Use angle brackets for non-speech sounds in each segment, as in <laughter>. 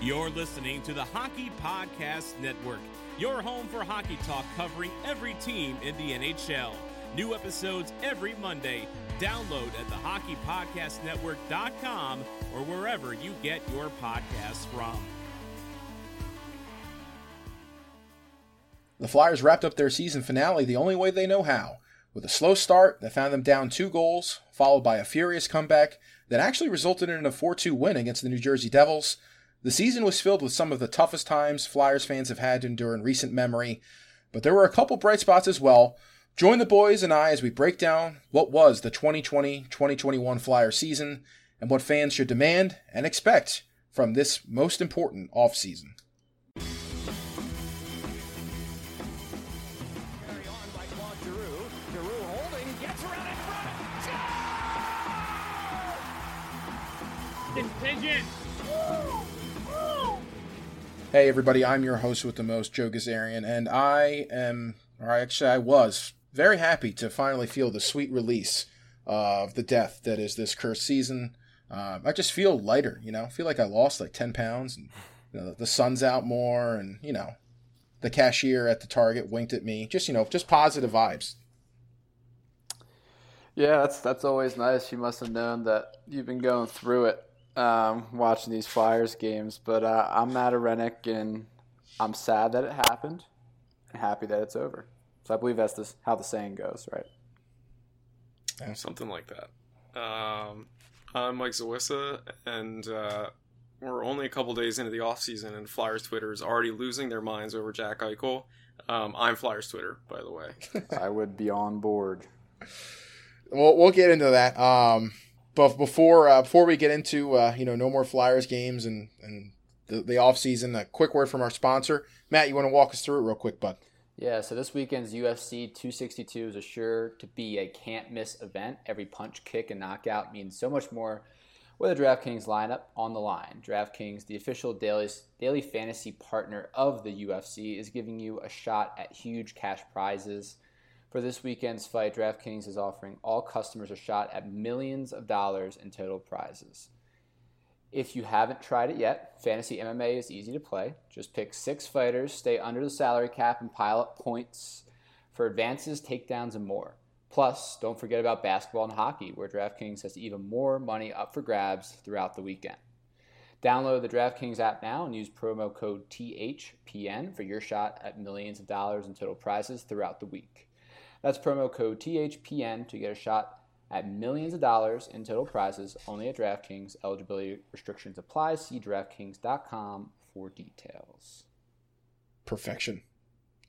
You're listening to the Hockey Podcast Network, your home for hockey talk covering every team in the NHL. New episodes every Monday. Download at thehockeypodcastnetwork.com or wherever you get your podcasts from. The Flyers wrapped up their season finale the only way they know how, with a slow start that found them down two goals, followed by a furious comeback that actually resulted in a 4 2 win against the New Jersey Devils. The season was filled with some of the toughest times Flyers fans have had to endure in recent memory, but there were a couple bright spots as well. Join the boys and I as we break down what was the 2020 2021 Flyer season and what fans should demand and expect from this most important offseason. Pigeon. Hey everybody, I'm your host with the most, Joe Gazarian, and I am, or actually I was, very happy to finally feel the sweet release of the death that is this cursed season. Um, I just feel lighter, you know. I feel like I lost like 10 pounds, and you know, the sun's out more, and you know, the cashier at the Target winked at me. Just you know, just positive vibes. Yeah, that's that's always nice. You must have known that you've been going through it um, watching these Flyers games. But uh, I'm Matt Arenik, and I'm sad that it happened, and happy that it's over. So I believe that's the, how the saying goes, right? Yeah. Something like that. Um, I'm Mike Zawissa, and uh, we're only a couple days into the offseason, and Flyers Twitter is already losing their minds over Jack Eichel. Um, I'm Flyers Twitter, by the way. <laughs> I would be on board. We'll, we'll get into that. Um, but before uh, before we get into uh, you know no more Flyers games and and the, the off season, a quick word from our sponsor, Matt. You want to walk us through it real quick, bud? Yeah, so this weekend's UFC 262 is a sure to be a can't miss event. Every punch, kick, and knockout means so much more with a DraftKings lineup on the line. DraftKings, the official daily, daily fantasy partner of the UFC, is giving you a shot at huge cash prizes. For this weekend's fight, DraftKings is offering all customers a shot at millions of dollars in total prizes. If you haven't tried it yet, Fantasy MMA is easy to play. Just pick six fighters, stay under the salary cap, and pile up points for advances, takedowns, and more. Plus, don't forget about basketball and hockey, where DraftKings has even more money up for grabs throughout the weekend. Download the DraftKings app now and use promo code THPN for your shot at millions of dollars in total prizes throughout the week. That's promo code THPN to get a shot at millions of dollars in total prizes only at DraftKings. Eligibility restrictions apply. See DraftKings.com for details. Perfection.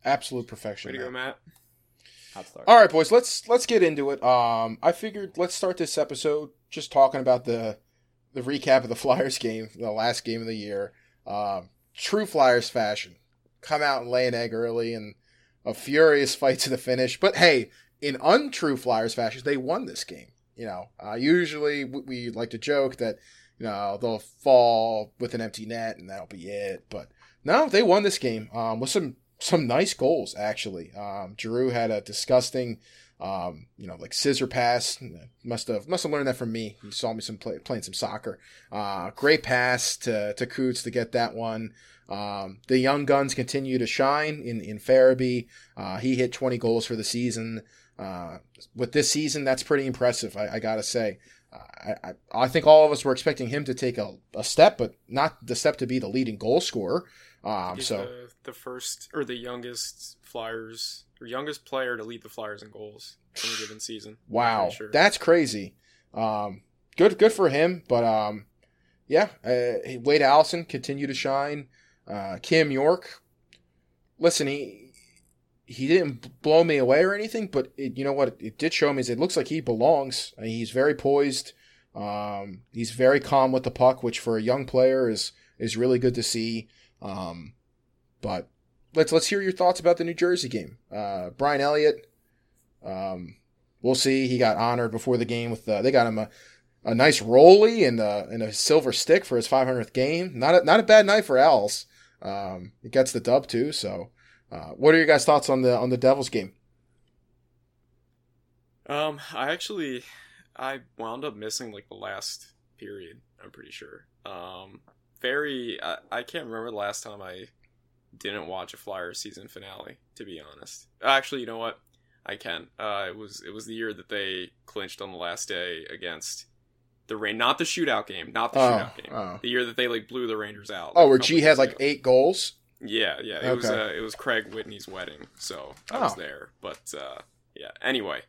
Absolute perfection. Way to go, Matt. All right, boys, let's let's get into it. Um, I figured let's start this episode just talking about the the recap of the <laughs> Flyers game, the last game of the year. Um, true Flyers fashion, come out and lay an egg early and a furious fight to the finish. But hey, in untrue Flyers fashion, they won this game. You know, uh, usually we like to joke that you know they'll fall with an empty net and that'll be it. But no, they won this game um, with some some nice goals actually. Um, Giroux had a disgusting, um, you know, like scissor pass. Must have must have learned that from me. He saw me some play, playing some soccer. Uh, great pass to to Coots to get that one. Um, the young guns continue to shine in in Farabee. Uh, he hit 20 goals for the season. Uh, with this season, that's pretty impressive. I, I gotta say. I, I, I think all of us were expecting him to take a, a step, but not the step to be the leading goal scorer. Um, so the, the, first or the youngest Flyers or youngest player to lead the Flyers in goals in a given season. Wow, sure. that's crazy. Um, good, good for him. But um, yeah, uh, Wade Allison continue to shine. Uh, Cam York, listen, he he didn't blow me away or anything, but it, you know what? It, did show me is it looks like he belongs. I mean, he's very poised. Um, he's very calm with the puck, which for a young player is is really good to see. Um, but let's let's hear your thoughts about the New Jersey game. Uh, Brian Elliott, um, we'll see. He got honored before the game with the, they got him a, a nice rolly and a, and a silver stick for his 500th game. Not a, not a bad night for Els. Um, he gets the dub too, so uh, what are your guys' thoughts on the on the Devils game? Um, I actually I wound up missing like the last period. I'm pretty sure. Um, very. I, I can't remember the last time I didn't watch a Flyers season finale. To be honest, actually, you know what? I can. Uh, it was it was the year that they clinched on the last day against the rain, not the shootout game, not the oh, shootout game. Oh. The year that they like blew the Rangers out. Oh, where G had like eight goals. Yeah, yeah. It okay. was uh, it was Craig Whitney's wedding, so I oh. was there. But uh, yeah. Anyway,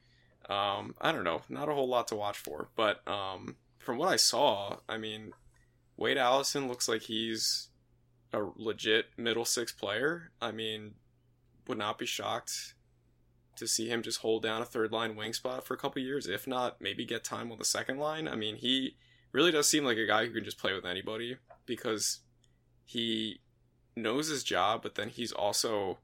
um, I don't know. Not a whole lot to watch for, but um, from what I saw, I mean, Wade Allison looks like he's a legit middle six player. I mean, would not be shocked to see him just hold down a third line wing spot for a couple years. If not, maybe get time on the second line. I mean, he really does seem like a guy who can just play with anybody because he knows his job, but then he's also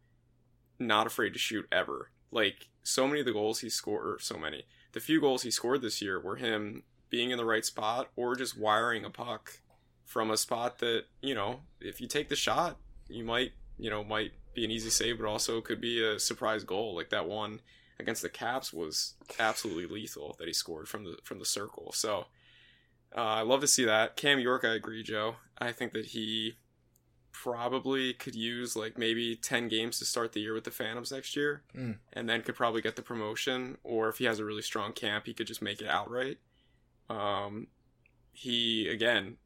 not afraid to shoot ever. Like so many of the goals he scored, or so many, the few goals he scored this year were him being in the right spot or just wiring a puck from a spot that you know if you take the shot, you might you know might be an easy save, but also could be a surprise goal. Like that one against the Caps was absolutely lethal that he scored from the from the circle. So uh, I love to see that. Cam York, I agree, Joe. I think that he probably could use like maybe 10 games to start the year with the Phantoms next year mm. and then could probably get the promotion or if he has a really strong camp he could just make it outright um he again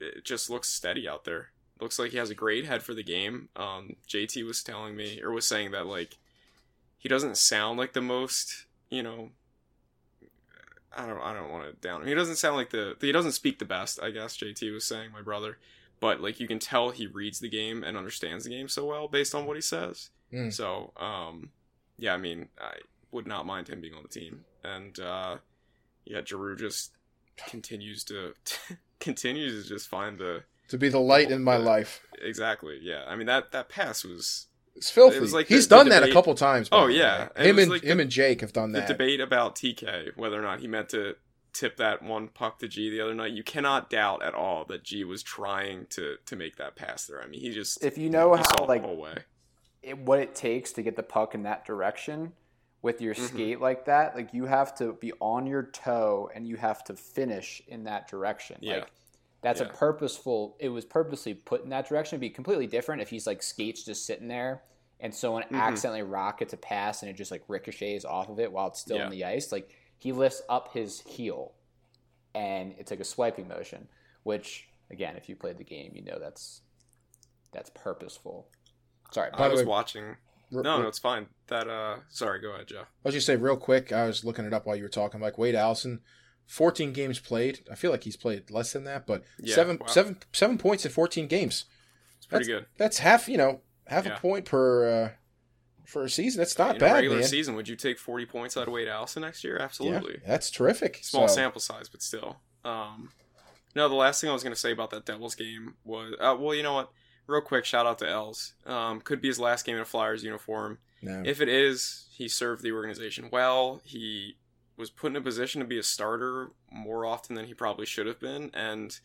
it just looks steady out there looks like he has a great head for the game um JT was telling me or was saying that like he doesn't sound like the most you know I don't I don't want to down him. He doesn't sound like the he doesn't speak the best, I guess JT was saying, my brother but like you can tell he reads the game and understands the game so well based on what he says. Mm. So, um, yeah, I mean, I would not mind him being on the team, and uh, yeah, Giroux just continues to <laughs> continues to just find the to be the light the, in my the, life. Exactly. Yeah. I mean that that pass was it's filthy. It was like He's the, done that a couple times. Oh yeah, him and like him and Jake have done that. The debate about TK whether or not he meant to tip that one puck to G the other night, you cannot doubt at all that G was trying to to make that pass there. I mean, he just if you know how like it, what it takes to get the puck in that direction with your mm-hmm. skate like that, like you have to be on your toe and you have to finish in that direction. Yeah. Like that's yeah. a purposeful. It was purposely put in that direction. It'd be completely different if he's like skates just sitting there and someone mm-hmm. accidentally rockets a pass and it just like ricochets off of it while it's still yeah. in the ice. Like he lifts up his heel and it's like a swiping motion, which again, if you played the game, you know that's that's purposeful. Sorry, I was way, watching. no, no, it's fine. That uh, sorry, go ahead, Joe. I was just say real quick. I was looking it up while you were talking. Like Wade Allison, fourteen games played. I feel like he's played less than that, but yeah, seven, wow. seven, seven points in fourteen games. It's pretty that's, good. That's half. You know, half yeah. a point per. Uh, for a season. That's not in bad. A regular man. season, would you take forty points out of Wade Allison next year? Absolutely. Yeah, that's terrific. Small so. sample size, but still. Um, no, the last thing I was going to say about that Devils game was, uh, well, you know what? Real quick, shout out to Els. Um, could be his last game in a Flyers uniform. No. If it is, he served the organization well. He was put in a position to be a starter more often than he probably should have been, and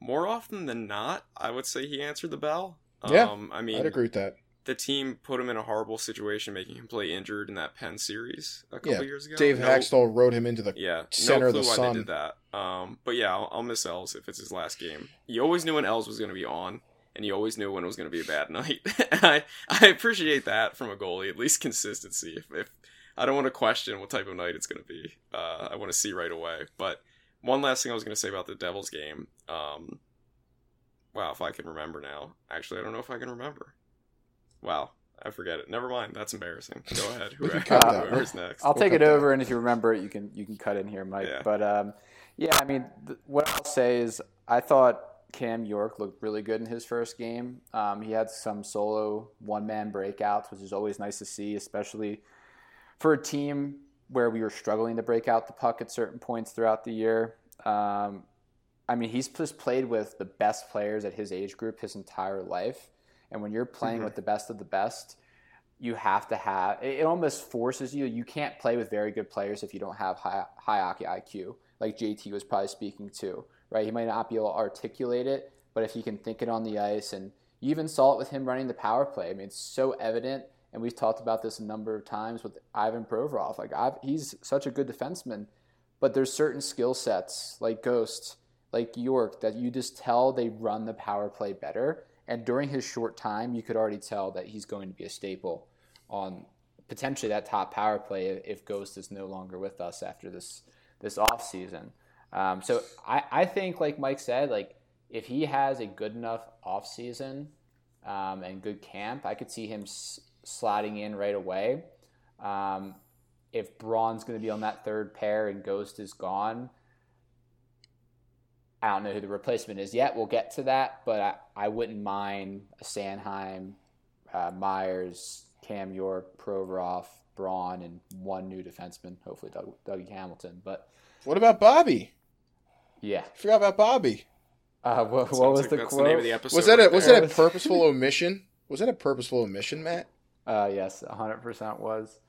more often than not, I would say he answered the bell. Yeah, um, I mean, I'd agree with that the team put him in a horrible situation, making him play injured in that Penn series a couple yeah, years ago. Dave no, Hakstol rode him into the yeah, center no of the sun. Why they did that. Um, but yeah, I'll, I'll, miss Els if it's his last game. You always knew when Els was going to be on, and you always knew when it was going to be a bad <laughs> night. <laughs> I I appreciate that from a goalie, at least consistency. If, if I don't want to question what type of night it's going to be, uh, I want to see right away. But one last thing I was going to say about the Devils game. Um, wow, if I can remember now. Actually, I don't know if I can remember. Wow, I forget it. Never mind. That's embarrassing. Go ahead. whoever's next. I'll we'll take it over, that. and if you remember it, you can you can cut in here, Mike. Yeah. But um, yeah, I mean, th- what I'll say is, I thought Cam York looked really good in his first game. Um, he had some solo one man breakouts, which is always nice to see, especially for a team where we were struggling to break out the puck at certain points throughout the year. Um, I mean, he's just played with the best players at his age group his entire life. And when you're playing mm-hmm. with the best of the best, you have to have it almost forces you. You can't play with very good players if you don't have high high hockey IQ, like JT was probably speaking to, right? He might not be able to articulate it, but if he can think it on the ice, and you even saw it with him running the power play. I mean, it's so evident, and we've talked about this a number of times with Ivan Provorov. Like I've, he's such a good defenseman, but there's certain skill sets like Ghost like York that you just tell they run the power play better. And during his short time, you could already tell that he's going to be a staple on potentially that top power play if Ghost is no longer with us after this this off season. Um, so I, I think, like Mike said, like if he has a good enough off season um, and good camp, I could see him sliding in right away. Um, if Braun's going to be on that third pair and Ghost is gone, I don't know who the replacement is yet. We'll get to that, but I, I wouldn't mind a Sanheim, uh, Myers, Cam York, Provorov, Braun, and one new defenseman, hopefully Doug, Dougie Hamilton. But what about Bobby? Yeah, I forgot about Bobby. Uh, what, what was like the that's quote? The name of the episode Was that a was there. that a purposeful omission? Was that a purposeful omission, Matt? Uh, yes, 100% was.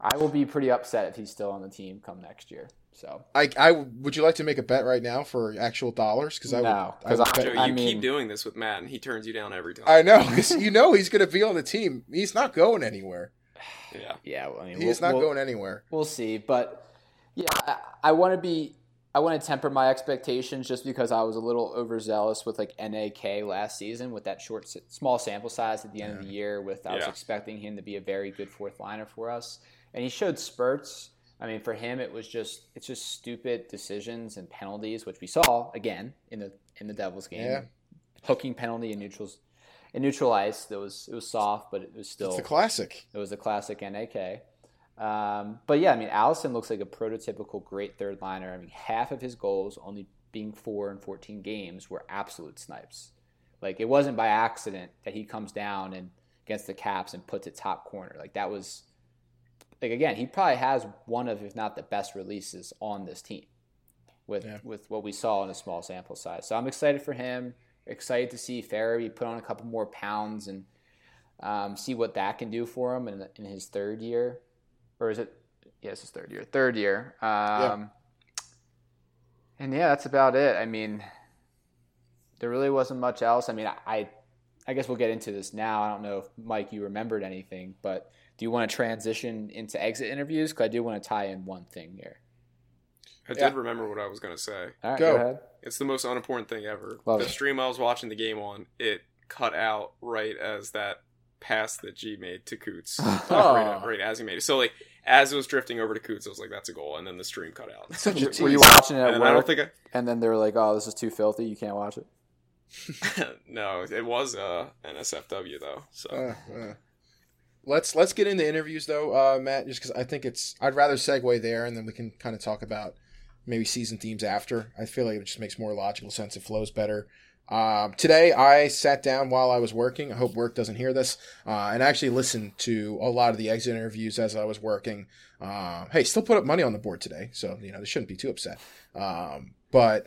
I will be pretty upset if he's still on the team come next year. So I, I would you like to make a bet right now for actual dollars? Because I No, would, I 'cause would I- bet- Joe, you I keep doing this with Matt, and he turns you down every time. I know because <laughs> you know he's going to be on the team. He's not going anywhere. yeah. <sighs> yeah, well, I mean, He's we'll, not we'll, going anywhere. We'll see, but yeah, I, I want to be. I want to temper my expectations just because I was a little overzealous with like NAK last season with that short, small sample size at the end of the year. With I was Yeah. expecting him to be a very good fourth liner for us, and he showed spurts. I mean, for him, it was just it's just stupid decisions and penalties, which we saw again in the in the Devils game. Yeah. Hooking penalty in neutrals in neutral ice. That was it was soft, but it was still It's the classic. it was a classic NAK. Um, but yeah, I mean, Allison looks like a prototypical great third liner. I mean, half of his goals, only being four in 14 games, were absolute snipes. Like, it wasn't by accident that he comes down and against the Caps and puts it top corner. Like, that was, like, again, he probably has one of, if not the best releases on this team with, Yeah. with what we saw in a small sample size. So I'm excited for him. Excited to see Farabee put on a couple more pounds and um, see what that can do for him in, in his third year, or is it? Yes, his third year. Third year. Um, And yeah, that's about it. I mean, there really wasn't much else. I mean, I, I, I guess we'll get into this now. I don't know if Mike you remembered anything, but do you want to transition into exit interviews? Because I do want to tie in one thing here. I Yeah. did remember what I was going to say. All right, Go. go, ahead. It's the most unimportant thing ever. Love the it. stream I was watching the game on, it cut out right as that pass that G made to Coots. Oh. <laughs> right, right as he made it. So like as it was drifting over to Coots, I was like, "That's a goal," and then the stream cut out. Such a Were you watching it at And work? I don't think I, and then they were like, "Oh, this is too filthy. You can't watch it." <laughs> no, it was uh, NSFW though. So Uh, uh. Let's let's get into interviews though, uh, Matt. Just because I think it's I'd rather segue there, and then we can kind of talk about maybe season themes after. I feel like it just makes more logical sense. It flows better. Um, today I sat down while I was working. I hope work doesn't hear this, uh, and actually listened to a lot of the exit interviews as I was working. Um, hey, still put up money on the board today, so you know they shouldn't be too upset. Um, but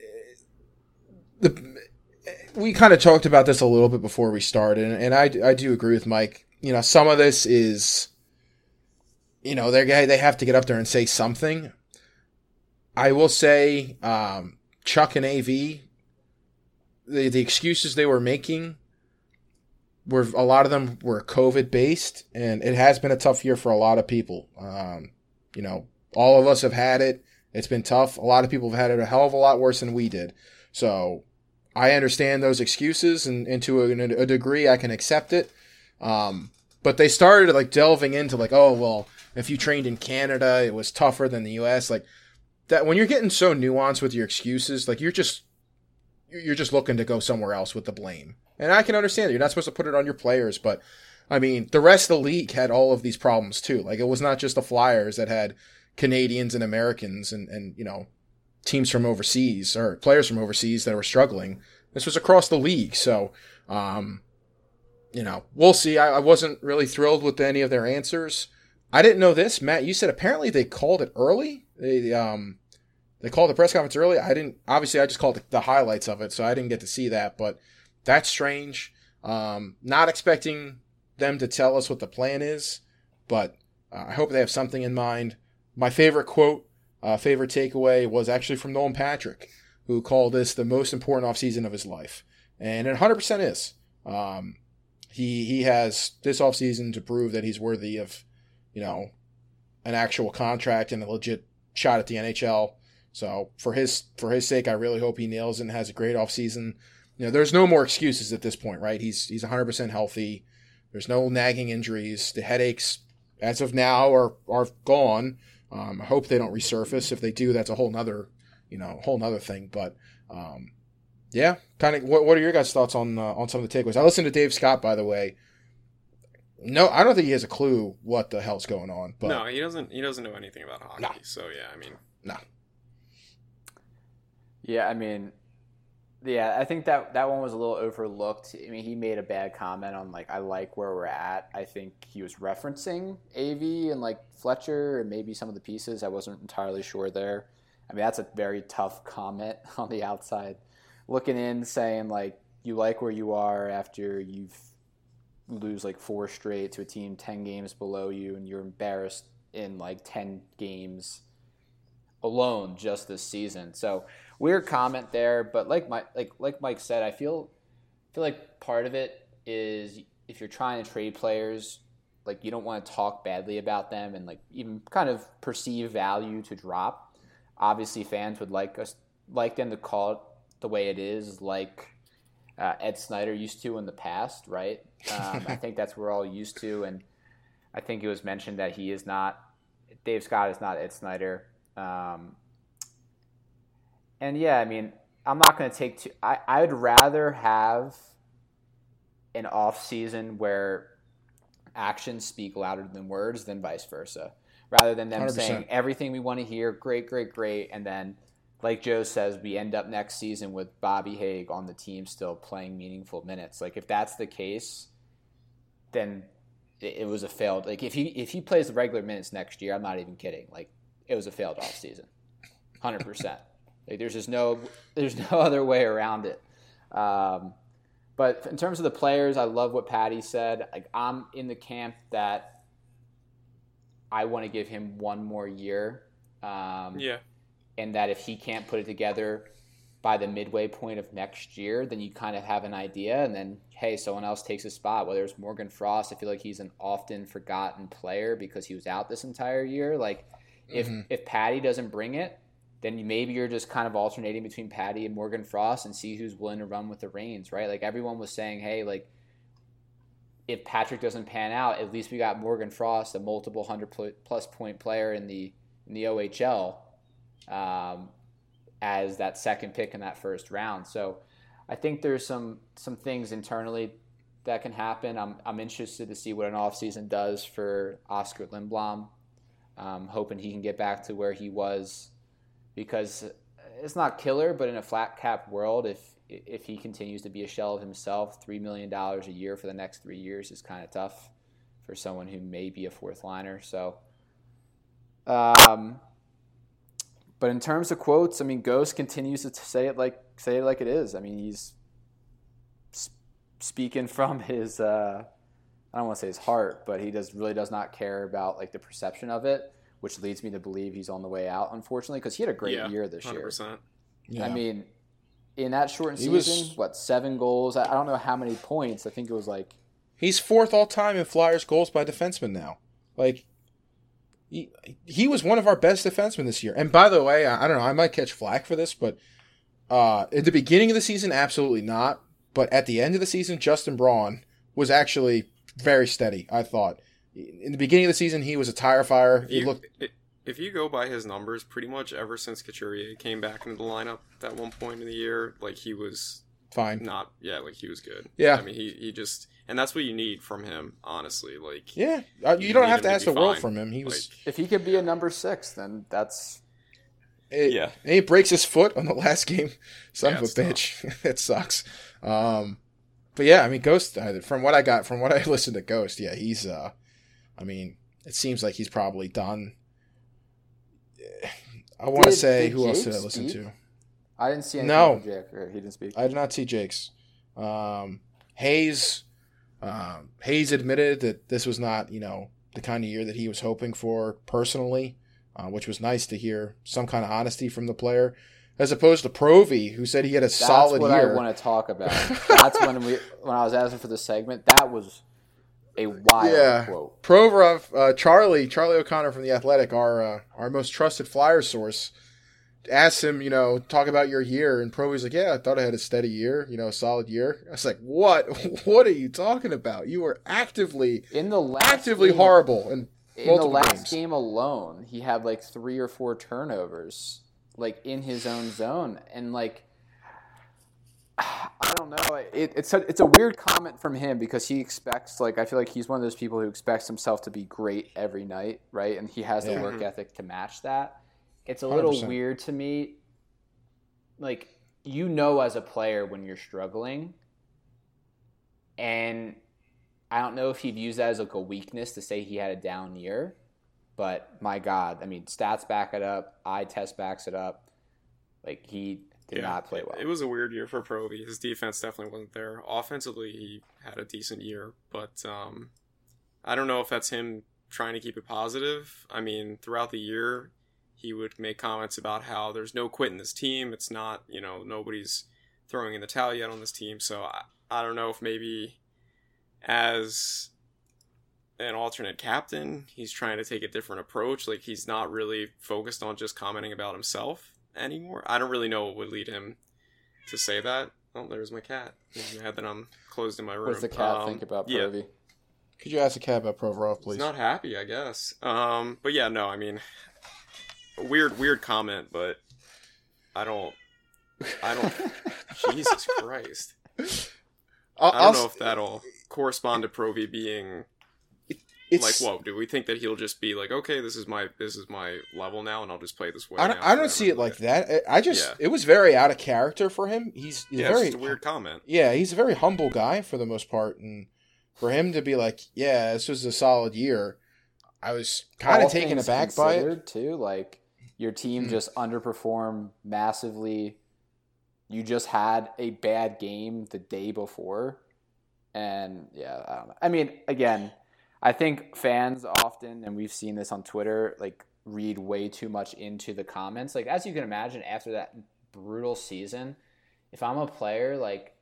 eh, the we kind of talked about this a little bit before we started, and, and I, I do agree with Mike. You know, some of this is, you know, they they have to get up there and say something. I will say, um, Chuck and AV, the the excuses they were making were a lot of them were COVID based, and it has been a tough year for a lot of people. Um, you know, all of us have had it. It's been tough. A lot of people have had it a hell of a lot worse than we did. So I understand those excuses, and, and to a, a degree, I can accept it. Um, but they started like delving into like, oh well, if you trained in Canada, it was tougher than the U.S. Like that. When you're getting so nuanced with your excuses, like you're just you're just looking to go somewhere else with the blame. And I can understand it. You're not supposed to put it on your players, but I mean, the rest of the league had all of these problems too. Like it was not just the Flyers that had Canadians and Americans and, and you know, teams from overseas or players from overseas that were struggling. This was across the league. So, um, you know, we'll see. I, I wasn't really thrilled with any of their answers. I didn't know this, Matt. You said apparently they called it early. They um they called the press conference early. I didn't. Obviously, I just called the, the highlights of it, so I didn't get to see that. But that's strange. Um, not expecting them to tell us what the plan is, but uh, I hope they have something in mind. My favorite quote, uh, favorite takeaway was actually from Nolan Patrick, who called this the most important offseason of his life, and it 100% is. Um, he he has this offseason to prove that he's worthy of, you know, an actual contract and a legit shot at the NHL. So for his for his sake, I really hope he nails and has a great offseason. You know, there's no more excuses at this point, right? He's he's 100% healthy. There's no nagging injuries. The headaches, as of now, are are gone. Um, I hope they don't resurface. If they do, that's a whole nother, you know, whole nother thing. But um, yeah, kind of. What, what are your guys' thoughts on uh, on some of the takeaways? I listened to Dave Scott, by the way. No, I don't think he has a clue what the hell's going on. But no, he doesn't. He doesn't know anything about hockey. No. So yeah, I mean, no. Yeah, I mean, yeah, I think that that one was a little overlooked. I mean, he made a bad comment on like I like where we're at. I think he was referencing AV and like Fletcher and maybe some of the pieces. I wasn't entirely sure there. I mean, that's a very tough comment <laughs> on the outside, looking in, saying like you like where you are after you've lose like four straight to a team ten games below you, and you're embarrassed in like ten games alone just this season. So weird comment there, but like Mike, like like Mike said, I feel feel like part of it is if you're trying to trade players, like you don't want to talk badly about them and like even kind of perceive value to drop. Obviously, fans would like us like them to call it the way it is, like uh, Ed Snider used to in the past, right? Um, I think that's what we're all used to, and I think it was mentioned that he is not Dave Scott is not Ed Snider. Um, and yeah, I mean, I'm not going to take too. I I'd rather have an off season where actions speak louder than words than vice versa, rather than them 100%. saying everything we want to hear, great, great, great, and then. Like Joe says, we end up next season with Bobby Hagg on the team still playing meaningful minutes. Like if that's the case, then it, it was a failed. Like if he if he plays the regular minutes next year, I'm not even kidding. Like it was a failed off season, hundred percent. Like there's just no there's <laughs> no other way around it. Um, but in terms of the players, I love what Patty said. Like I'm in the camp that I want to give him one more year. Um, yeah, and that if he can't put it together by the midway point of next year, then you kind of have an idea, and then hey, someone else takes a spot. Whether it's Morgan Frost, I feel like he's an often forgotten player because he was out this entire year. Like if Mhm. if Patty doesn't bring it, then maybe you're just kind of alternating between Patty and Morgan Frost and see who's willing to run with the reins, right? Like everyone was saying, hey, like if Patrick doesn't pan out, at least we got Morgan Frost, a multiple hundred plus point player in the in the OHL, um, as that second pick in that first round. So I think there's some some things internally that can happen. I'm I'm interested to see what an offseason does for Oskar Lindblom. Um, hoping he can get back to where he was because it's not killer, but in a flat cap world, if if he continues to be a shell of himself, three million dollars a year for the next three years is kind of tough for someone who may be a fourth liner. So, um, but in terms of quotes, I mean, Ghost continues to say it like say it like it is. I mean, he's s- speaking from his uh, I don't want to say his heart, but he does really does not care about like the perception of it, which leads me to believe he's on the way out. Unfortunately, because he had a great yeah, year this hundred year. Yeah. I mean, in that shortened He season, was- what seven goals? I I don't know how many points. I think it was like He's fourth all time in Flyers goals by defenseman now. Like he, he was one of our best defensemen this year. And by the way, I, I don't know, I might catch flack for this, but uh, at the beginning of the season, absolutely not. But at the end of the season, Justin Braun was actually very steady. I thought in the beginning of the season, he was a tire fire. He You- looked if you go by his numbers, pretty much ever since Couturier came back into the lineup at one point in the year, like he was fine. not, yeah, like he was good. Yeah. I mean, he, he just, and that's what you need from him, honestly. Like, Yeah, uh, you You don't have to to ask be the world from him. He was. like, if he could be a number six, then that's It, Yeah. And he breaks his foot on the last game. <laughs> Son Yeah, of a bitch. <laughs> that sucks. Um, but yeah, I mean, Ghost. From what I got, from what I <laughs> listened to Ghost, yeah, he's. uh I mean, it seems like he's probably done. I want to say who else did I listen speak? to? I didn't see No. Or he didn't speak. I did not see Jake's. Um, Hayes. Um, Hayes admitted that this was not, you know, the kind of year that he was hoping for personally, uh, which was nice to hear some kind of honesty from the player, as opposed to Provy, who said he had a That's solid what year. I want to talk about. <laughs> That's when we when I was asking for the segment. That was a wild Yeah. quote. Provorov, uh, Charlie, Charlie O'Connor from the Athletic, our uh, our most trusted flyer source, asked him, you know, talk about your year, and Provy's like, "Yeah, I thought I had a steady year, you know, a solid year." I was like, "What? <laughs> What are you talking about? You were actively in the last actively game, horrible and in the last games. game alone. He had like three or four turnovers, like in his own zone, and like." I don't know. It, it's a, it's a weird comment from him because he expects like I feel like he's one of those people who expects himself to be great every night, right? And he has the yeah. work mm-hmm. ethic to match that. It's a little 100%. weird to me. Like you know, as a player, when you're struggling, and I don't know if he'd use that as like a weakness to say he had a down year, but my God, I mean, stats back it up, eye test backs it up. Like he did yeah, not play well. It was a weird year for Provy. His defense definitely wasn't there. Offensively, he had a decent year, but um, I don't know if that's him trying to keep it positive. I mean, throughout the year, he would make comments about how there's no quit in this team. It's not, you know, nobody's throwing in the towel yet on this team. So I, I don't know if maybe as an alternate captain, he's trying to take a different approach. Like he's not really focused on just commenting about himself anymore. I don't really know what would lead him to say that. Oh, there's my cat. He's mad that I'm closed in my room. What does the cat um, think about Provy? Yeah. Could you ask the cat about Provorov, please? He's not happy, I guess. Um, but yeah, no, I mean, weird, weird comment, but I don't, I don't. <laughs> Jesus Christ! I'll, I do not know if that'll correspond to Provy being it's like, whoa, do we think that he'll just be like, okay, this is my this is my level now, and I'll just play this way? I don't, I don't see it like that. I just yeah. it was very out of character for him. He's, he's yeah, very a weird comment. Yeah, he's a very humble guy for the most part, and for him to be like, yeah, this was a solid year. I was kind of taken aback by it too. Like your team mm. just underperformed massively. You just had a bad game the day before, and yeah, I don't know. I mean, again I think fans often, and we've seen this on Twitter, like read way too much into the comments. Like as you can imagine, after that brutal season, if I'm a player, like,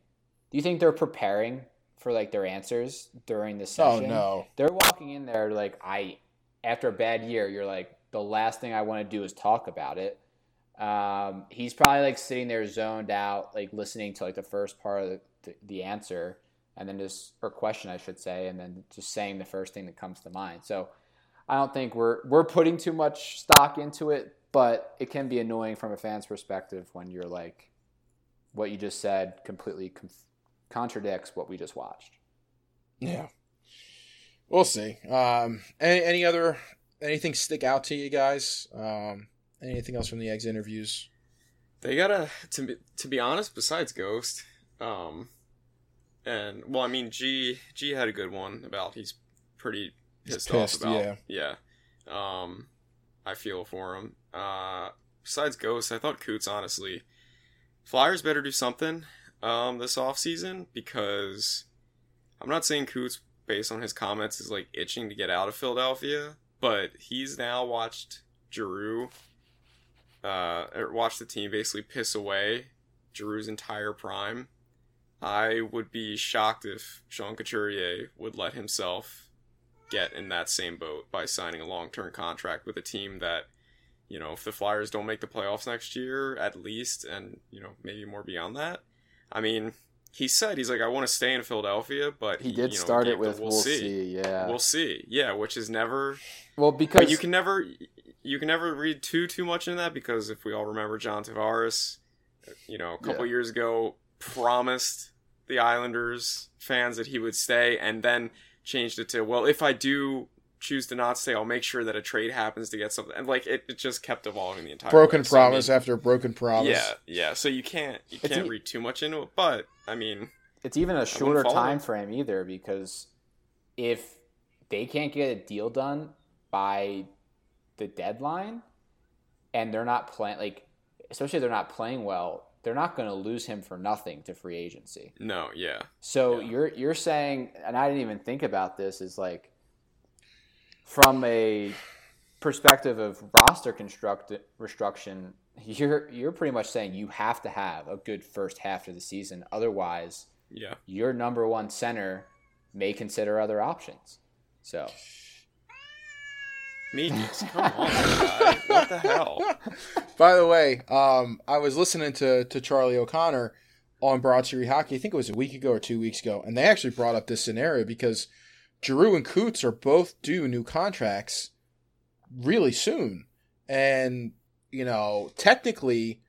do you think they're preparing for like their answers during the oh, session? Oh no, they're walking in there like I, after a bad year, you're like the last thing I want to do is talk about it. Um, he's probably like sitting there zoned out, like listening to like the first part of the, the, the answer and then just or question I should say, and then just saying the first thing that comes to mind. So I don't think we're we're putting too much stock into it, but it can be annoying from a fan's perspective when you're like, what you just said completely com- contradicts what we just watched. Yeah, we'll see. Um, any, any other anything stick out to you guys? Um, anything else from the eggs interviews? They gotta to be to be honest. Besides Ghost, um, and well, I mean, G G had a good one about he's pretty pissed, pissed off about yeah. yeah. Um, I feel for him. Uh, besides Ghost, I thought Coots honestly, Flyers better do something um this off season because I'm not saying Coots based on his comments is like itching to get out of Philadelphia, but he's now watched Giroux uh or watched the team basically piss away Giroux's entire prime I would be shocked if Sean Couturier would let himself get in that same boat by signing a long term contract with a team that, you know, if the Flyers don't make the playoffs next year, at least, and, you know, maybe more beyond that. I mean, he said he's like, I want to stay in Philadelphia, but he, he did you know, start it with we'll, we'll see. see. Yeah, we'll see. Yeah, which is never well because you can never you can never read too too much into that because if we all remember John Tavares, you know, a couple yeah. years ago promised the Islanders fans that he would stay, and then changed it to, well, if I do choose to not stay, I'll make sure that a trade happens to get something. And like it, it just kept evolving the entire broken way. promise so, I mean, after broken promise. Yeah, yeah. So you can't you can't e- read too much into it, but I mean, it's even a shorter time frame either because if they can't get a deal done by the deadline and they're not playing like especially if they're not playing well they're not going to lose him for nothing to free agency. No, yeah. So yeah. you're you're saying, and I didn't even think about this, is like from a perspective of roster construct restruction, you're you're pretty much saying you have to have a good first half of the season, otherwise, yeah, your number one center may consider other options. So Meekins, come on, guy. What the hell? By the way, um, I was listening to, to Charlie O'Connor on Broad Street Hockey. I think it was a week ago or two weeks ago, and they actually brought up this scenario because Giroux and Coots are both due new contracts really soon, and you know, technically,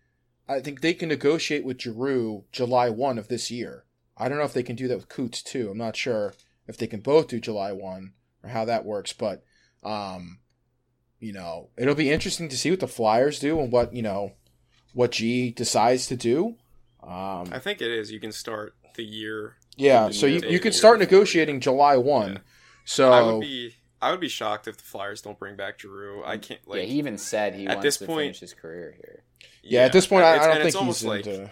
I think they can negotiate with Giroux July one of this year. I don't know if they can do that with Coots too. I'm not sure if they can both do July one or how that works, but um, you know, it'll be interesting to see what the Flyers do and what you know what G decides to do. Um, I think it is. You can start the year. yeah, the so you, year you can start negotiating July one. Yeah. So I would be. I would be shocked if the Flyers don't bring back Giroux. I can't like. yeah, he even said he at wants this to point- finish his career here. yeah, at this point, I, I don't and it's think almost he's like into.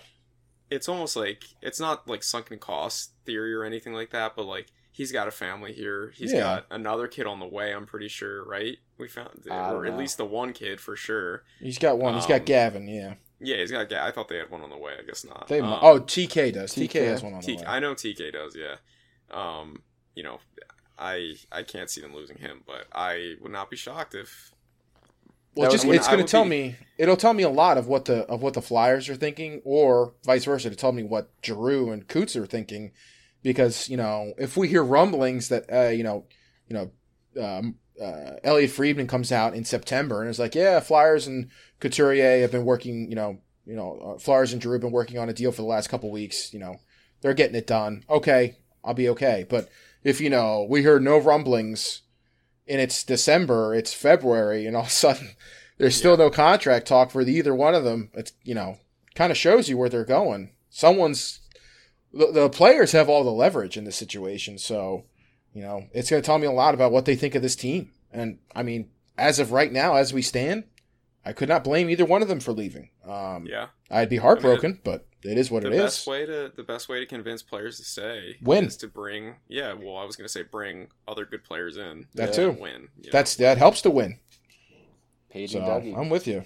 it's almost like it's not like sunken cost theory or anything like that, but like he's got a family here. He's Yeah. got another kid on the way. I'm pretty sure, right? We found, or at know. least the one kid for sure. He's got one. He's got um, Gavin. Yeah. Yeah, he's got. I thought they had one on the way. I guess not. They. Um, oh, TK does. TK, TK. has one on the T- way. I know TK does. Yeah. Um, you know, I I can't see them losing him, but I would not be shocked if Well, just would- it's going to tell be- me. It'll tell me a lot of what the of what the Flyers are thinking, or vice versa, to tell me what Giroux and Coots are thinking, because you know if we hear rumblings that uh, you know you know um, uh, Elliotte Friedman comes out in September and is like, yeah, Flyers and Couturier have been working, you know, you know, uh, Flyers and Giroux have been working on a deal for the last couple weeks, you know, they're getting it done. Okay, I'll be okay, but if you know we hear no rumblings and it's December, it's February, and all of a sudden <laughs> there's still no contract talk for the, either one of them. It's you know kind of shows you where they're going. Someone's the, the players have all the leverage in this situation, so you know it's going to tell me a lot about what they think of this team. And I mean, as of right now, as we stand, I could not blame either one of them for leaving. Um, yeah. I'd be heartbroken, but it is what it is. the it is. best way to the best way to convince players to stay Win. is to bring yeah well i was going to say bring other good players in That to too. win you know? That's that helps to win. Paige So and Dougie. I'm with you.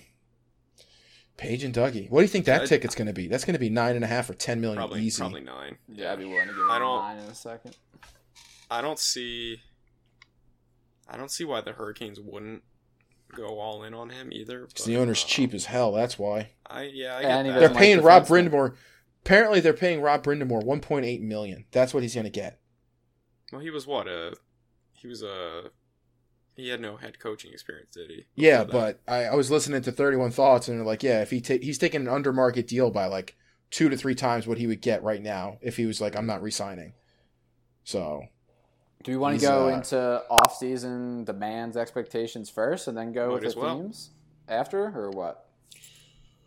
Paige and Dougie. What do you think that I'd- ticket's going to be? That's going to be nine and a half or ten million probably easy. probably nine yeah, I'd be willing to give him I a don't- nine in a second. i don't see i don't see why the hurricanes wouldn't go all in on him either. Because the owner's uh, cheap as hell. That's why i yeah i get that. they're doesn't like paying Rob defensemen. Brindamore. Apparently, they're paying Rod Brind'Amour 1.8 million. That's what he's going to get. well he was what a he was a he had no head coaching experience did he Yeah, but I, I was listening to 31 Thoughts, and they're like, yeah, if he ta- he's taking an under market deal by like two to three times what he would get right now if he was like, I'm not resigning. So Do we want to go uh, into off-season demands, expectations first, and then go with the well. themes after, or what?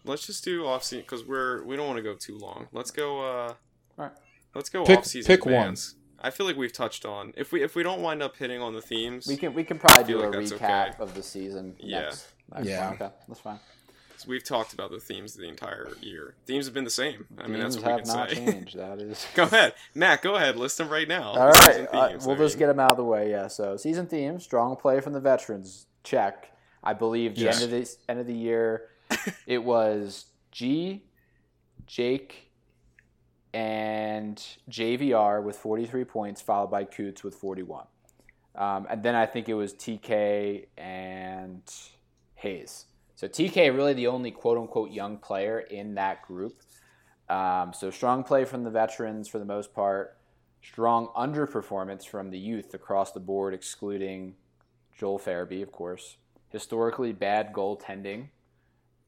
let's just do off season because we're we don't want to go too long let's go uh Alright. let's go Pick- off season pick one. Demands. i feel like we've touched on if we if we don't wind up hitting on the themes We can we can probably do a like that's recap okay. of the season. Yeah. Next, next Yeah. Okay, that's fine. We've talked about the themes the entire year. Themes have been the same. I mean, that's Themes what we have can not say. changed. <laughs> That is. go ahead, Matt. Go ahead. List them right now. All The right, season uh, we'll I just get them out of the way. Yeah. So season theme, strong play from the veterans. Check. I believe the Yes. end of the end of the year, <laughs> it was G, Jake, and JVR with 43 points, followed by Coots with 41. Um, and then I think it was TK and Hayes. So TK really the only quote unquote young player in that group. Um, so strong play from the veterans for the most part. Strong underperformance from the youth across the board, excluding Joel Farabee, of course. Historically bad goaltending.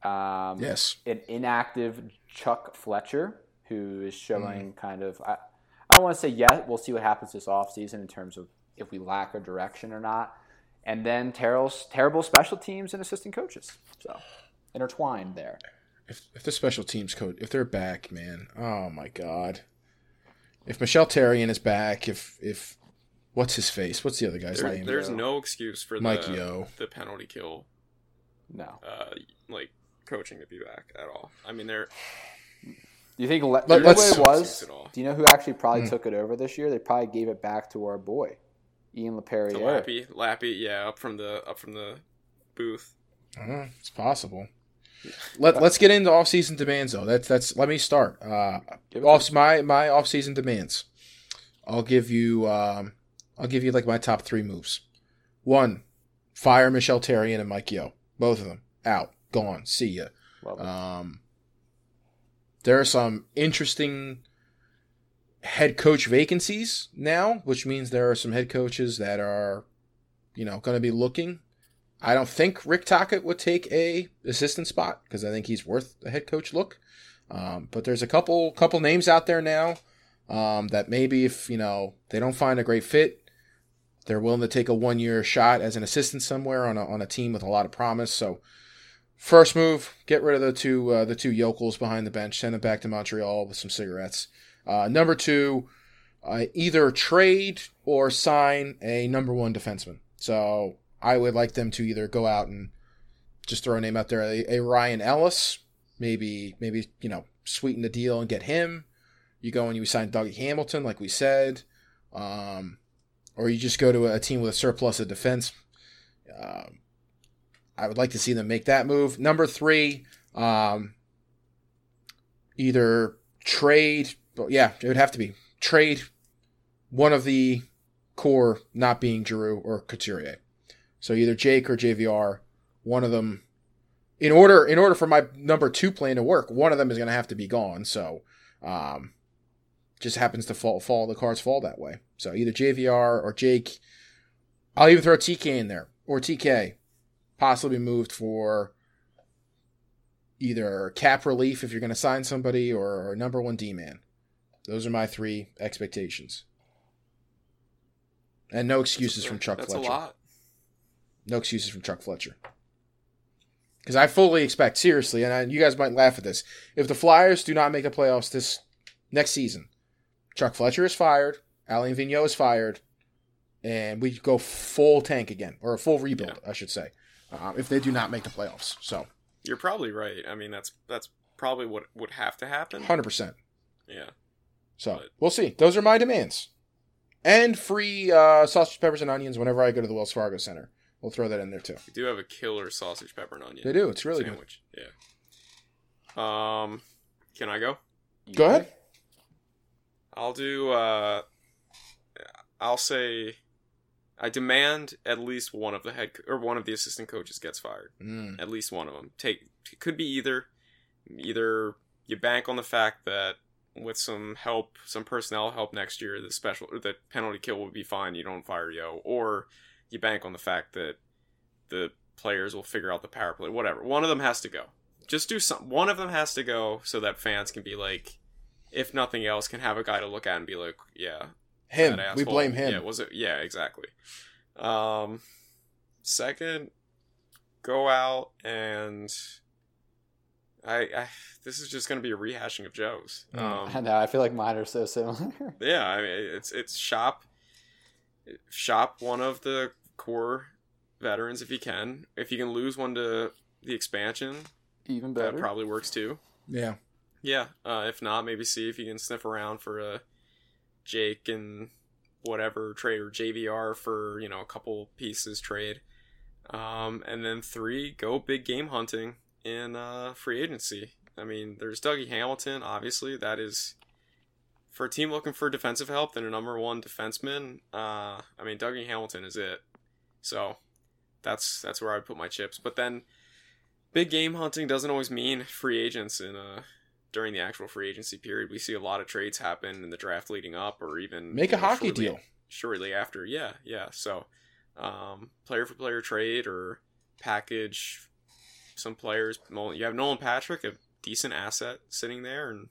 Um, yes, an inactive Chuck Fletcher, who is showing kind of. I, I don't want to say yes. We'll see what happens this offseason in terms of if we lack a direction or not. And then terrible, terrible special teams and assistant coaches. So intertwined there. if if the special teams coach if they're back, man, oh my god. If Michel Therrien is back, if if what's his face? What's the other guy's There- name? there's no excuse for Mike the Yo. the penalty kill, No. uh, like coaching to be back at all. I mean, they're Do you think le- Let- you know what it was? Do you know who actually probably Hmm. took it over this year? They probably gave it back to our boy, Ian the LaPerriere. Lappy, Lappy, yeah, up from the up from the booth. Uh, it's possible. Let Let's get into off season demands though. That's that's. Let me start. Uh, Give it off my my off season demands. I'll give you um, I'll give you like my top three moves. One, Fire Michel Therrien and Mike Yeo. Both of them out, gone. See ya. Um, there are some interesting head coach vacancies now, which means there are some head coaches that are, you know, going to be looking. I don't think Rick Tocchet would take a assistant spot because I think he's worth a head coach look. Um, but there's a couple couple names out there now um, that maybe if you know they don't find a great fit, they're willing to take a one year shot as an assistant somewhere on a on a team with a lot of promise. So first move, get rid of the two uh, the two yokels behind the bench, send them back to Montreal with some cigarettes. Uh, number two, uh, either trade or sign a number one defenseman. So I would like them to either go out and just throw a name out there, a, a Ryan Ellis, maybe maybe you know sweeten the deal and get him. You go and you sign Dougie Hamilton, like we said, um, or you just go to a team with a surplus of defense. Um, I would like to see them make that move. Number three, um, either trade yeah, it would have to be trade one of the core not being Giroux or Couturier. So either Jake or JVR, one of them. In order, in order for my number two plan to work, one of them is going to have to be gone. So, um, just happens to fall, fall. The cards fall that way. So either JVR or Jake. I'll even throw TK in there or TK, possibly moved for either cap relief if you're going to sign somebody or, or number one D man. Those are my three expectations. And no excuses from Chuck That's Fletcher. a lot. No excuses from Chuck Fletcher. Because I fully expect, seriously, and I, you guys might laugh at this, if the Flyers do not make the playoffs this next season, Chuck Fletcher is fired, Alain Vigneault is fired, and we go full tank again, or a full rebuild, yeah. I should say, um, if they do not make the playoffs. So you're probably right. I mean, that's that's probably what would have to happen. Hundred percent. Yeah. So but. we'll see. Those are my demands, and free uh, sausage, peppers, and onions whenever I go to the Wells Fargo Center. We'll throw that in there too. We do have a killer sausage, pepper, and onion. They do. It's really sandwich. good. Yeah. Um, can I go? Go ahead. I'll do. Uh, I'll say. I demand at least one of the head or one of the assistant coaches gets fired. Mm. At least one of them. Take it could be either. Either you bank on the fact that with some help, some personnel help next year, the special or the penalty kill will be fine. You don't fire Yeo, or you bank on the fact that the players will figure out the power play. Whatever. One of them has to go. Just do some. One of them has to go so that fans can be like, if nothing else, can have a guy to look at and be like, yeah, him. We blame him. Yeah, was it? Yeah, exactly. Um, second, go out and I, I this is just going to be a rehashing of Joe's. Um, I know. I feel like mine are so similar. <laughs> yeah, I mean, it's it's shop shop one of the core veterans if you can. If you can lose one to the expansion, even better. That probably works too. Yeah. Yeah. Uh, if not, maybe see if you can sniff around for a Jake and whatever trade or JVR for you know a couple pieces trade. Um, and then three, go big game hunting in uh, free agency. I mean, there's Dougie Hamilton, obviously. That is for a team looking for defensive help than a number one defenseman. Uh, I mean, Dougie Hamilton is it. So that's that's where I put my chips. But then, big game hunting doesn't always mean free agents in uh during the actual free agency period. We see a lot of trades happen in the draft leading up, or even make a know, hockey shortly, deal shortly after. Yeah, yeah. So, um, player for player trade or package some players. You have Nolan Patrick, a decent asset sitting there, and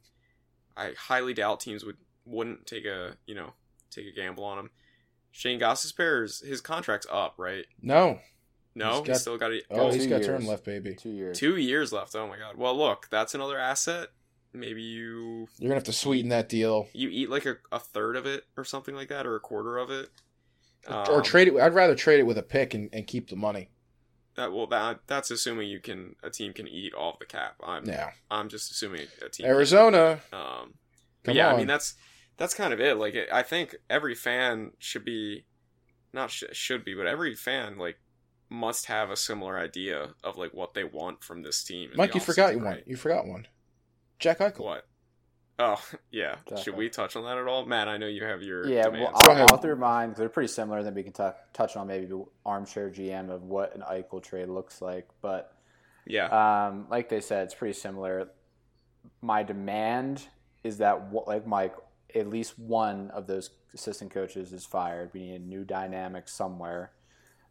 I highly doubt teams would wouldn't take a you know take a gamble on him. Shane Gostisbehere, his contract's up, right? No. No, he's, got, he's still got. A, oh, he's got years. term left, baby. Two years. Two years left. Oh my god. Well, look, that's another asset. Maybe you. You're gonna have to sweeten that deal. You eat like a, a third of it or something like that, or a quarter of it. Um, or trade it. I'd rather trade it with a pick and, and keep the money. That well, that that's assuming you can a team can eat all of the cap. I'm yeah. I'm just assuming a team. Arizona. Can, um, yeah, on. I mean that's that's kind of it. Like I think every fan should be, not sh- should be, but every fan like must have a similar idea of like what they want from this team. Mike, you forgot you right? one. You forgot one. Jack Eichel. What? Oh <laughs> yeah. Should we touch on that at all, Matt? I know you have your yeah. demands. Well, I'll, I'll through mine. Because they're pretty similar. Then we can t- touch on maybe the armchair GM of what an Eichel trade looks like. But yeah, um, like they said, it's pretty similar. My demand is that like Mike, at least one of those assistant coaches is fired. We need a new dynamic somewhere.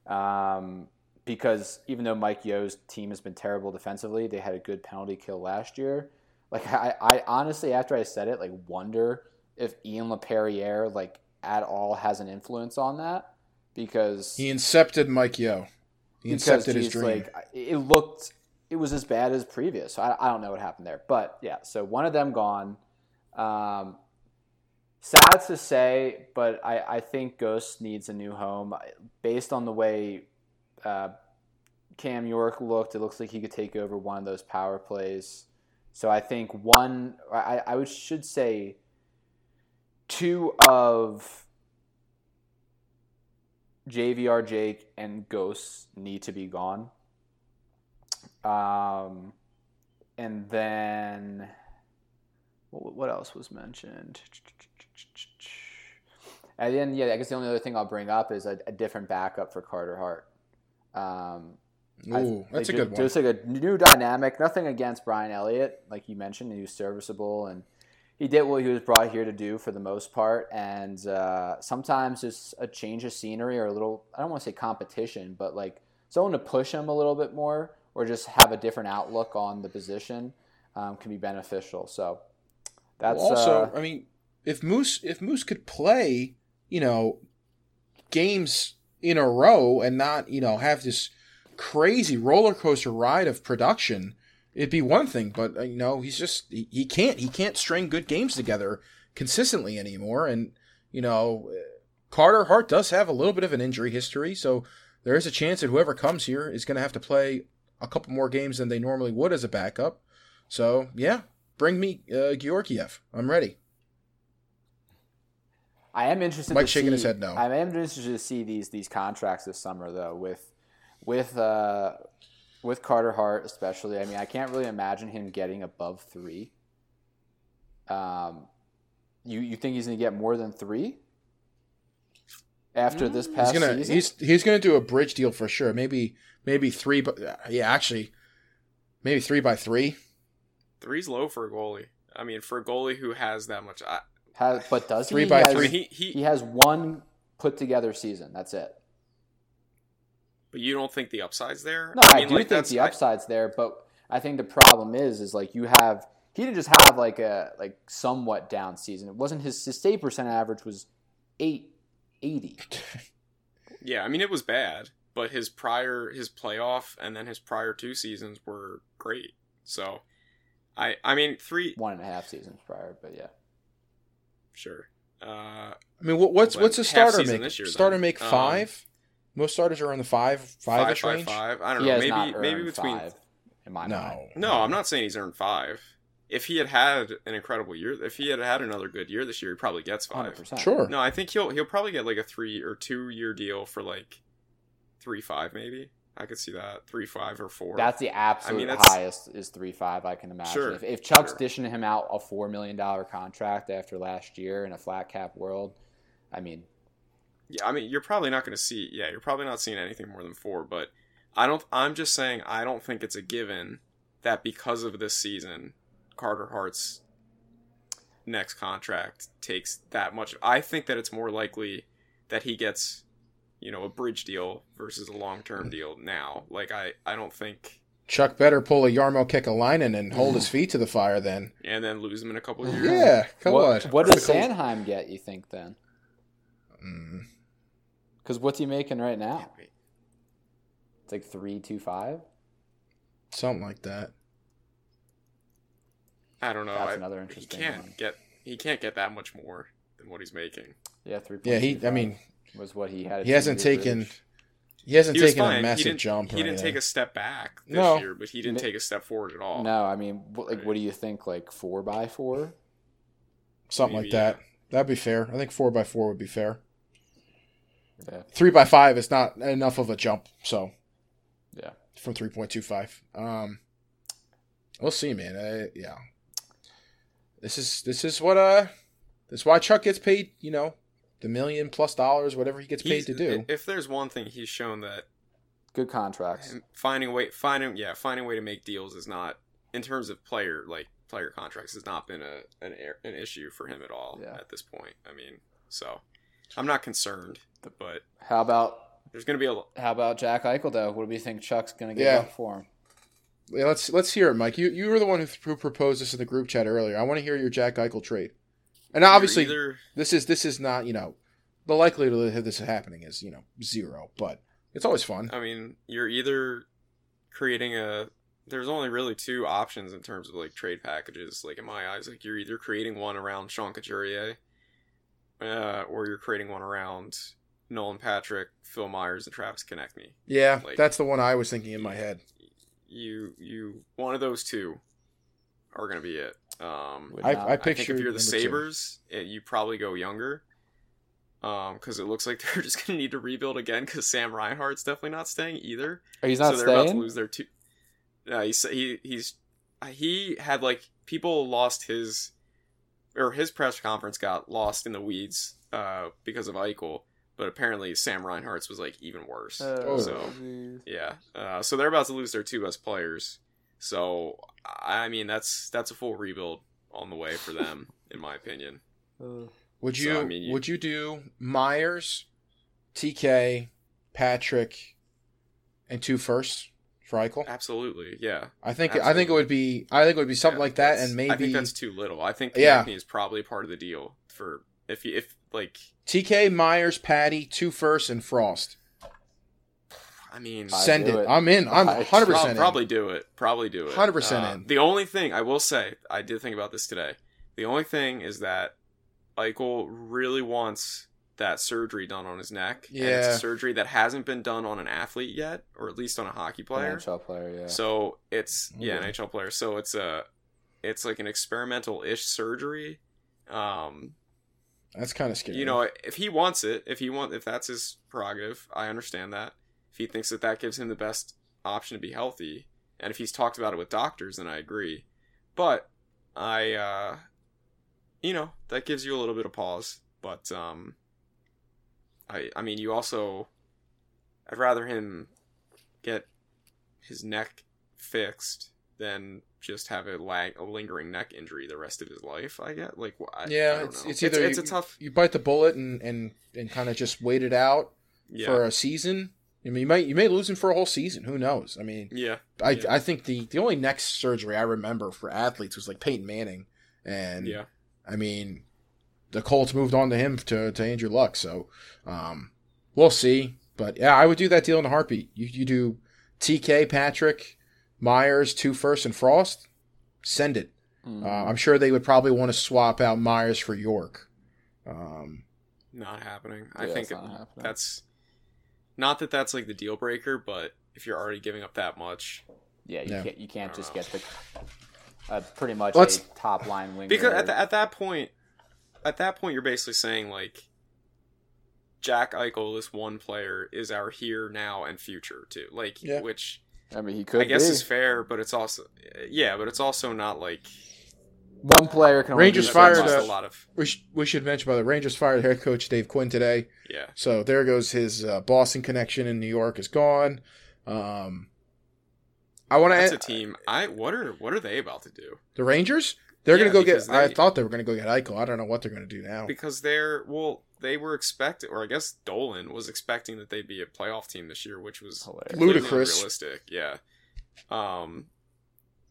Um, because even though Mike Yeo's team has been terrible defensively, they had a good penalty kill last year. Like I, I honestly, after I said it, like wonder if Ian Laperriere like at all has an influence on that because he incepted Mike Yeo. He incepted his dream. Like it looked, it was as bad as previous. So I, I don't know what happened there, but yeah. So one of them gone. Um, sad to say, but I, I think Ghost needs a new home based on the way uh, Cam York looked. It looks like he could take over one of those power plays. So I think one, I, I should say, two of JVR Jake and Ghosts need to be gone. Um, and then what else was mentioned? And then, yeah, I guess the only other thing I'll bring up is a, a different backup for Carter Hart. Um, Ooh, I, that's a good one. Just like a new dynamic. Nothing against Brian Elliott, like you mentioned, he was serviceable and he did what he was brought here to do for the most part. And uh, sometimes just a change of scenery or a little, I don't want to say competition, but like someone to push him a little bit more or just have a different outlook on the position um, can be beneficial. So that's well, also, uh, I mean, if Moose if Moose could play, you know, games in a row and not, you know, have this crazy roller coaster ride of production, it'd be one thing. But uh, you know, he's just he, he can't he can't string good games together consistently anymore. And you know, Carter Hart does have a little bit of an injury history, so there is a chance that whoever comes here is going to have to play a couple more games than they normally would as a backup. So yeah, bring me uh, Georgiev. I'm ready. I am interested. Mike shaking see, his head no. I am interested to see these these contracts this summer though with with uh, with Carter Hart especially. I mean, I can't really imagine him getting above three. Um, you you think he's going to get more than three after this past he's gonna, season? He's he's going to do a bridge deal for sure. Maybe maybe three, but yeah, actually, maybe three by three. Three's low for a goalie. I mean, for a goalie who has that much, I, has, but does three he? by he has, three. He, he, he has one put together season. That's it. But you don't think the upside's there? No, I, I do like think the upside's I, there, but I think the problem is, is like you have he didn't just have like a like somewhat down season. It wasn't his his save percent average was eight eighty. <laughs> yeah, I mean it was bad, but his prior his playoff and then his prior two seasons were great. So, I I mean three one and a half seasons prior, but yeah, sure. Uh, I mean, what, what's what's a starter make? Year, starter then. make um, five. Um, most starters are in the five five ish range. Five. I don't know. Maybe maybe between. Five, in my no, mind. no, I'm not saying he's earned five. If he had had an incredible year, if he had had another good year this year, he probably gets 5 100%. Sure. No, I think he'll he'll probably get like a three or two year deal for like three five maybe. I could see that three five or four. That's the absolute I mean, that's, highest is three five. I can imagine. Sure, if, if Chuck's sure. dishing him out a four million dollar contract after last year in a flat cap world, I mean, yeah, I mean, you're probably not going to see. Yeah, you're probably not seeing anything more than four. But I don't. I'm just saying, I don't think it's a given that because of this season, Carter Hart's next contract takes that much. I think that it's more likely that he gets, you know, a bridge deal versus a long term deal now. Like I, I don't think. Chuck better pull a Jarmo Kekalainen and hold his feet to the fire then. And then lose him in a couple of years. Yeah, come what, on. What does Sanheim get, you think, then? Mm. Because what's he making right now? It's like three two five. Something like that. I don't know. That's I, another interesting. He can't one. get. He can't get that much more than what he's making. Yeah, three. Yeah, he. I mean, was what he had. He hasn't taken. Bridge. He hasn't he taken fine. a massive he jump. He didn't anything. take a step back this no. year, but he didn't take a step forward at all. No, I mean, like, what do you think? Like four by four, something Maybe, like that. Yeah. That'd be fair. I think four by four would be fair. Yeah. Three by five is not enough of a jump. So, yeah, from three point two five. Um, we'll see, man. Uh, yeah, this is this is what uh this is why Chuck gets paid. You know, the million plus dollars, whatever he gets paid He's- to do. If there's one thing he's shown that Good contracts. finding a way finding yeah finding a way to make deals is not in terms of player like player contracts has not been a an, air- an issue for him at all Yeah. at this point. I mean, so I'm not concerned, but How about there's going to be a how about Jack Eichel though? What do we think Chuck's gonna get Yeah. up for him? Yeah, let's let's hear it, Mike. You you were the one who, who proposed this in the group chat earlier. I want to hear your Jack Eichel trade. And obviously, either this is this is not you know the likelihood of this happening is you know zero, but it's always fun. I mean, you're either creating a. There's only really two options in terms of like trade packages. Like in my eyes, like you're either creating one around Sean Couturier, uh, or you're creating one around Nolan Patrick, Phil Myers, and Travis Konecny. Yeah, Like- that's the one I was thinking in my head. You you one of those two are gonna be it. Um, I, not- I I think picture if you're the. Sabres, you probably go younger. Um, because it looks like <laughs> they're just gonna need to rebuild again. Because Sam Reinhart's definitely not staying either. Oh, he's not so they're about to lose their two. Uh, he sa- he he's he had like people lost his or his press conference got lost in the weeds uh because of Eichel, but apparently Sam Reinhart's was like even worse. Oh, so geez. yeah, uh, so they're about to lose their two best players. So I mean that's that's a full rebuild on the way for them, <laughs> in my opinion. Ugh. Would So, you I mean, you- would you do Myers, TK, Patrick, and two firsts for Eichel? Absolutely, yeah. I think I think it would be I think it would be something Yeah, like that, and maybe I think that's too little. I think Yeah. Konecny is probably part of the deal for if you, if like TK, Myers, Patty, two firsts, and Frost. I mean Send do it. it. I'm in. I'm 100 percent. probably do it. Probably do it. 100% Uh, in. The only thing I will say, I did think about this today. The only thing is that Eichel really wants that surgery done on his neck. And it's Yeah. a surgery that hasn't been done on an athlete yet, or at least on a hockey An player. NHL player, yeah. So it's yeah, an NHL player. So it's a it's like an experimental ish surgery. Um, That's kind of scary. you know, if he wants it, if he want, if that's his prerogative, I understand that. If he thinks that that gives him the best option to be healthy, and if he's talked about it with doctors, then I agree. But I, uh, you know, that gives you a little bit of pause. But um, I, I mean, you also, I'd rather him get his neck fixed than just have a lag, a lingering neck injury the rest of his life. I get like, I, I yeah, don't it's, it's either it's, you, a tough you bite the bullet and and and kind of just wait it out yeah. for a season. I mean, you might you may lose him for a whole season. Who knows? I mean, Yeah, I Yeah. I think the the only neck surgery I remember for athletes was like Peyton Manning, and yeah. I mean, the Colts moved on to him to to Andrew Luck. So, um, we'll see. But yeah, I would do that deal in a heartbeat. You you do TK Patrick, Myers, two first and Frost. Send it. Mhm. Uh, I'm sure they would probably want to swap out Myers for York. Um, Not happening. I Yeah, think it's not happening. that's not that that's like the deal breaker, but if you're already giving up that much, yeah, you Yeah. can't you can't just don't get the uh, pretty much Let's- a top line winger. because at, the, at that point, at that point, you're basically saying like Jack Eichel, this one player, is our here, now, and future too. Like, Yeah. which I mean, he could. I guess be. is fair, but it's also yeah, but it's also not like one player can. Rangers do fired, much. lost uh, a lot of we sh- we should mention by the Rangers fired head coach Dave Quinn today. yeah. So there goes his uh, Boston connection in New York is gone. Um, I want to. That's a team. I what are what are they about to do? the Rangers. They're Yeah, gonna go get. because I thought they were gonna go get Eichel. I don't know what they're gonna do now. because they're well they were expecting or i guess dolan was expecting that they'd be a playoff team this year which was Hilarious. Ludicrous. realistic. yeah um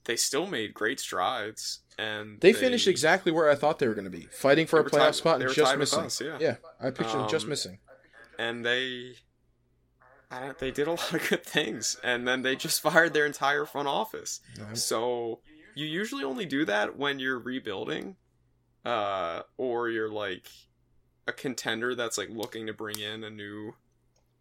they still made great strides and They finished exactly where I thought they were going to be, fighting for a playoff tied- spot and just missing. us, yeah. yeah, I pictured them just Um, missing. and they I don't, they did a <laughs> lot of good things and then they just fired their entire front office Yeah. so you usually only do that when you're rebuilding uh or you're like a contender that's like looking to bring in a new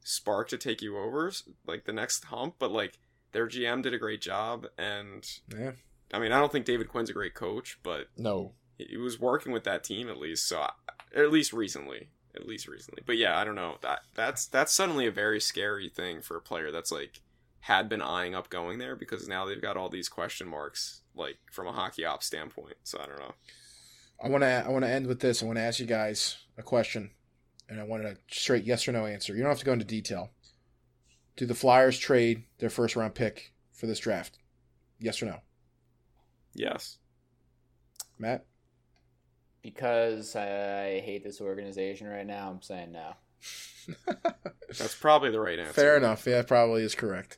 spark to take you over like the next hump but like their GM did a great job and Yeah, I mean I don't think David Quinn's a great coach but no, he was working with that team at least so I, at least recently at least recently. But yeah i don't know that that's that's suddenly a very scary thing for a player that's like had been eyeing up going there because now they've got all these question marks like from a hockey ops standpoint so i don't know I want to I want to end with this. I want to ask you guys a question, and I want a straight yes or no answer. You don't have to go into detail. Do the Flyers trade their first round pick for this draft? Yes or no? Yes. Matt? Because I hate this organization right now, I'm saying no. <laughs> That's probably the right answer. Fair enough. Yeah, probably is correct.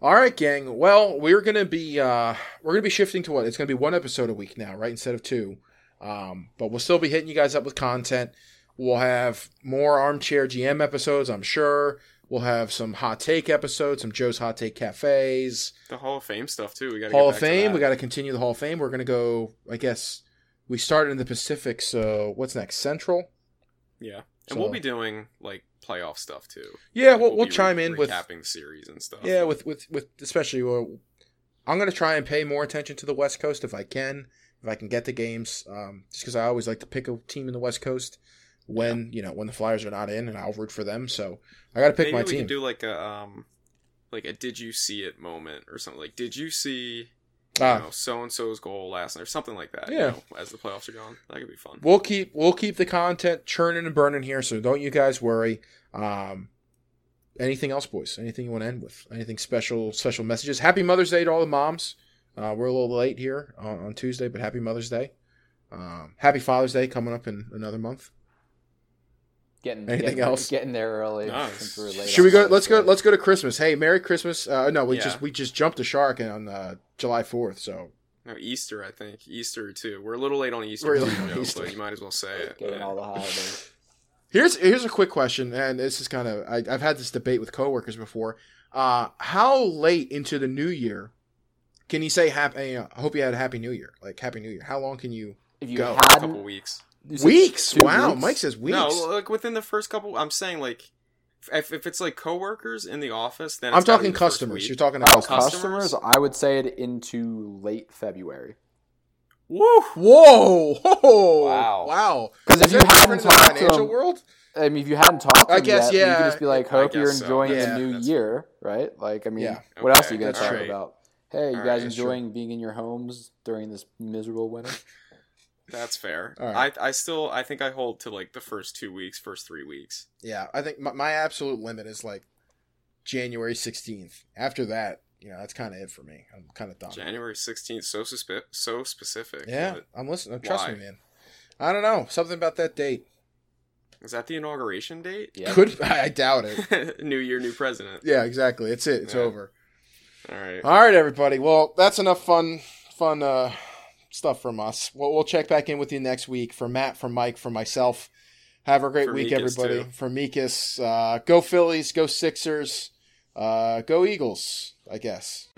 All right, gang. Well, we're gonna be uh, we're gonna be shifting to what? It's gonna be one episode a week now, right? Instead of two. Um, but we'll still be hitting you guys up with content. We'll have more armchair GM episodes, I'm sure. We'll have some hot take episodes, some Joe's hot take cafes, The Hall of Fame stuff too. We got Hall of Fame. We got to continue the Hall of Fame. We're gonna go. I guess we started in the Pacific. So what's next? Central. Yeah, and So- we'll be doing like playoff stuff too. Yeah, we'll, we'll be chime re- in with recapping the series and stuff. Yeah, with with with especially uh, I'm gonna try and pay more attention to the West Coast if I can, if I can get the games. Um, just because I always like to pick a team in the West Coast when you know when the Flyers are not in, and I'll root for them. So I got to pick Maybe my we team. can do like a um, like a did you see it moment or something. Like did you see Ah. you know so and so's goal last night or something like that. Yeah. You know, as the playoffs are going, that could be fun. We'll keep we'll keep the content churning and burning here, so don't you guys worry. Um, anything else, boys? Anything you want to end with? Anything special? Special messages? Happy Mother's Day to all the moms. Uh, we're a little late here on, on Tuesday, but happy Mother's Day. Um, happy Father's Day coming up in another month. Getting Anything getting, else? Getting there early. No, since we're late Should we go? Let's go. Let's go to Christmas. Hey, Merry Christmas! Uh, no, we Yeah. just we just jumped the shark on uh, July Fourth. So No, Easter, I think Easter too. We're a little late on Easter, We're too, late on Joe, Easter. but you might as well say it. Getting Yeah. all the holidays. <laughs> here's here's a quick question, and this is kind of I, I've had this debate with coworkers before. Uh, how late into the new year can you say happy? uh, I hope you had a happy New Year. Like happy New Year. How long can you? If you Go. A couple weeks. Weeks. Wow, weeks? Mike says weeks. No, like within the first couple. I'm saying like, if, if it's like coworkers in the office, then I'm talking be the first customers. week. You're talking oh, about Oh, customers. customers, I would say it into late February. Woo! Whoa! <laughs> Whoa! Wow. Because if you that hadn't different in the talked to financial them- world? I mean, if you hadn't talked to I guess, yet, you yeah. could just be like, "Hope you're guess so. enjoying Yeah, the new year," right? Like, I mean, Yeah. what else are you gonna talk true. about? Hey, you All guys right, that's true. enjoying being in your homes during this miserable winter? That's fair. All right. I I still I think I hold to like the first two weeks, first three weeks. Yeah, I think my, my absolute limit is like January 16th. After that, you know, that's kind of it for me. I'm kind of done. January sixteenth, so suspe- so specific. Yeah, I'm listening. Trust why? me, man. I don't know. Something about that date. Is that the inauguration date? Yeah. Could <laughs> I doubt it. <laughs> new year, new president. Yeah, exactly. It's it. It's Yeah. over. All right. All right, everybody. Well, that's enough fun, fun uh, stuff from us. We'll, we'll check back in with you next week. For Matt, for Mike, for myself. Have a great For week, everybody. too. For Mikas, uh, go Phillies, go Sixers, uh, go Eagles. I guess.